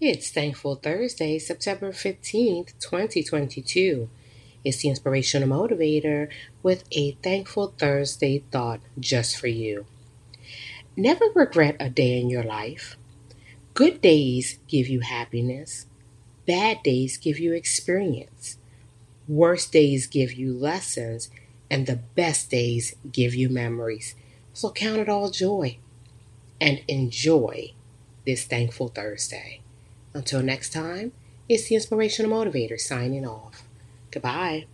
It's Thankful Thursday, September 15th, 2022. It's the Inspirational Motivator with a Thankful Thursday thought just for you. Never regret a day in your life. Good days give you happiness, bad days give you experience, worst days give you lessons, and the best days give you memories. So count it all joy and enjoy this Thankful Thursday. Until next time, it's the Inspirational Motivator signing off. Goodbye.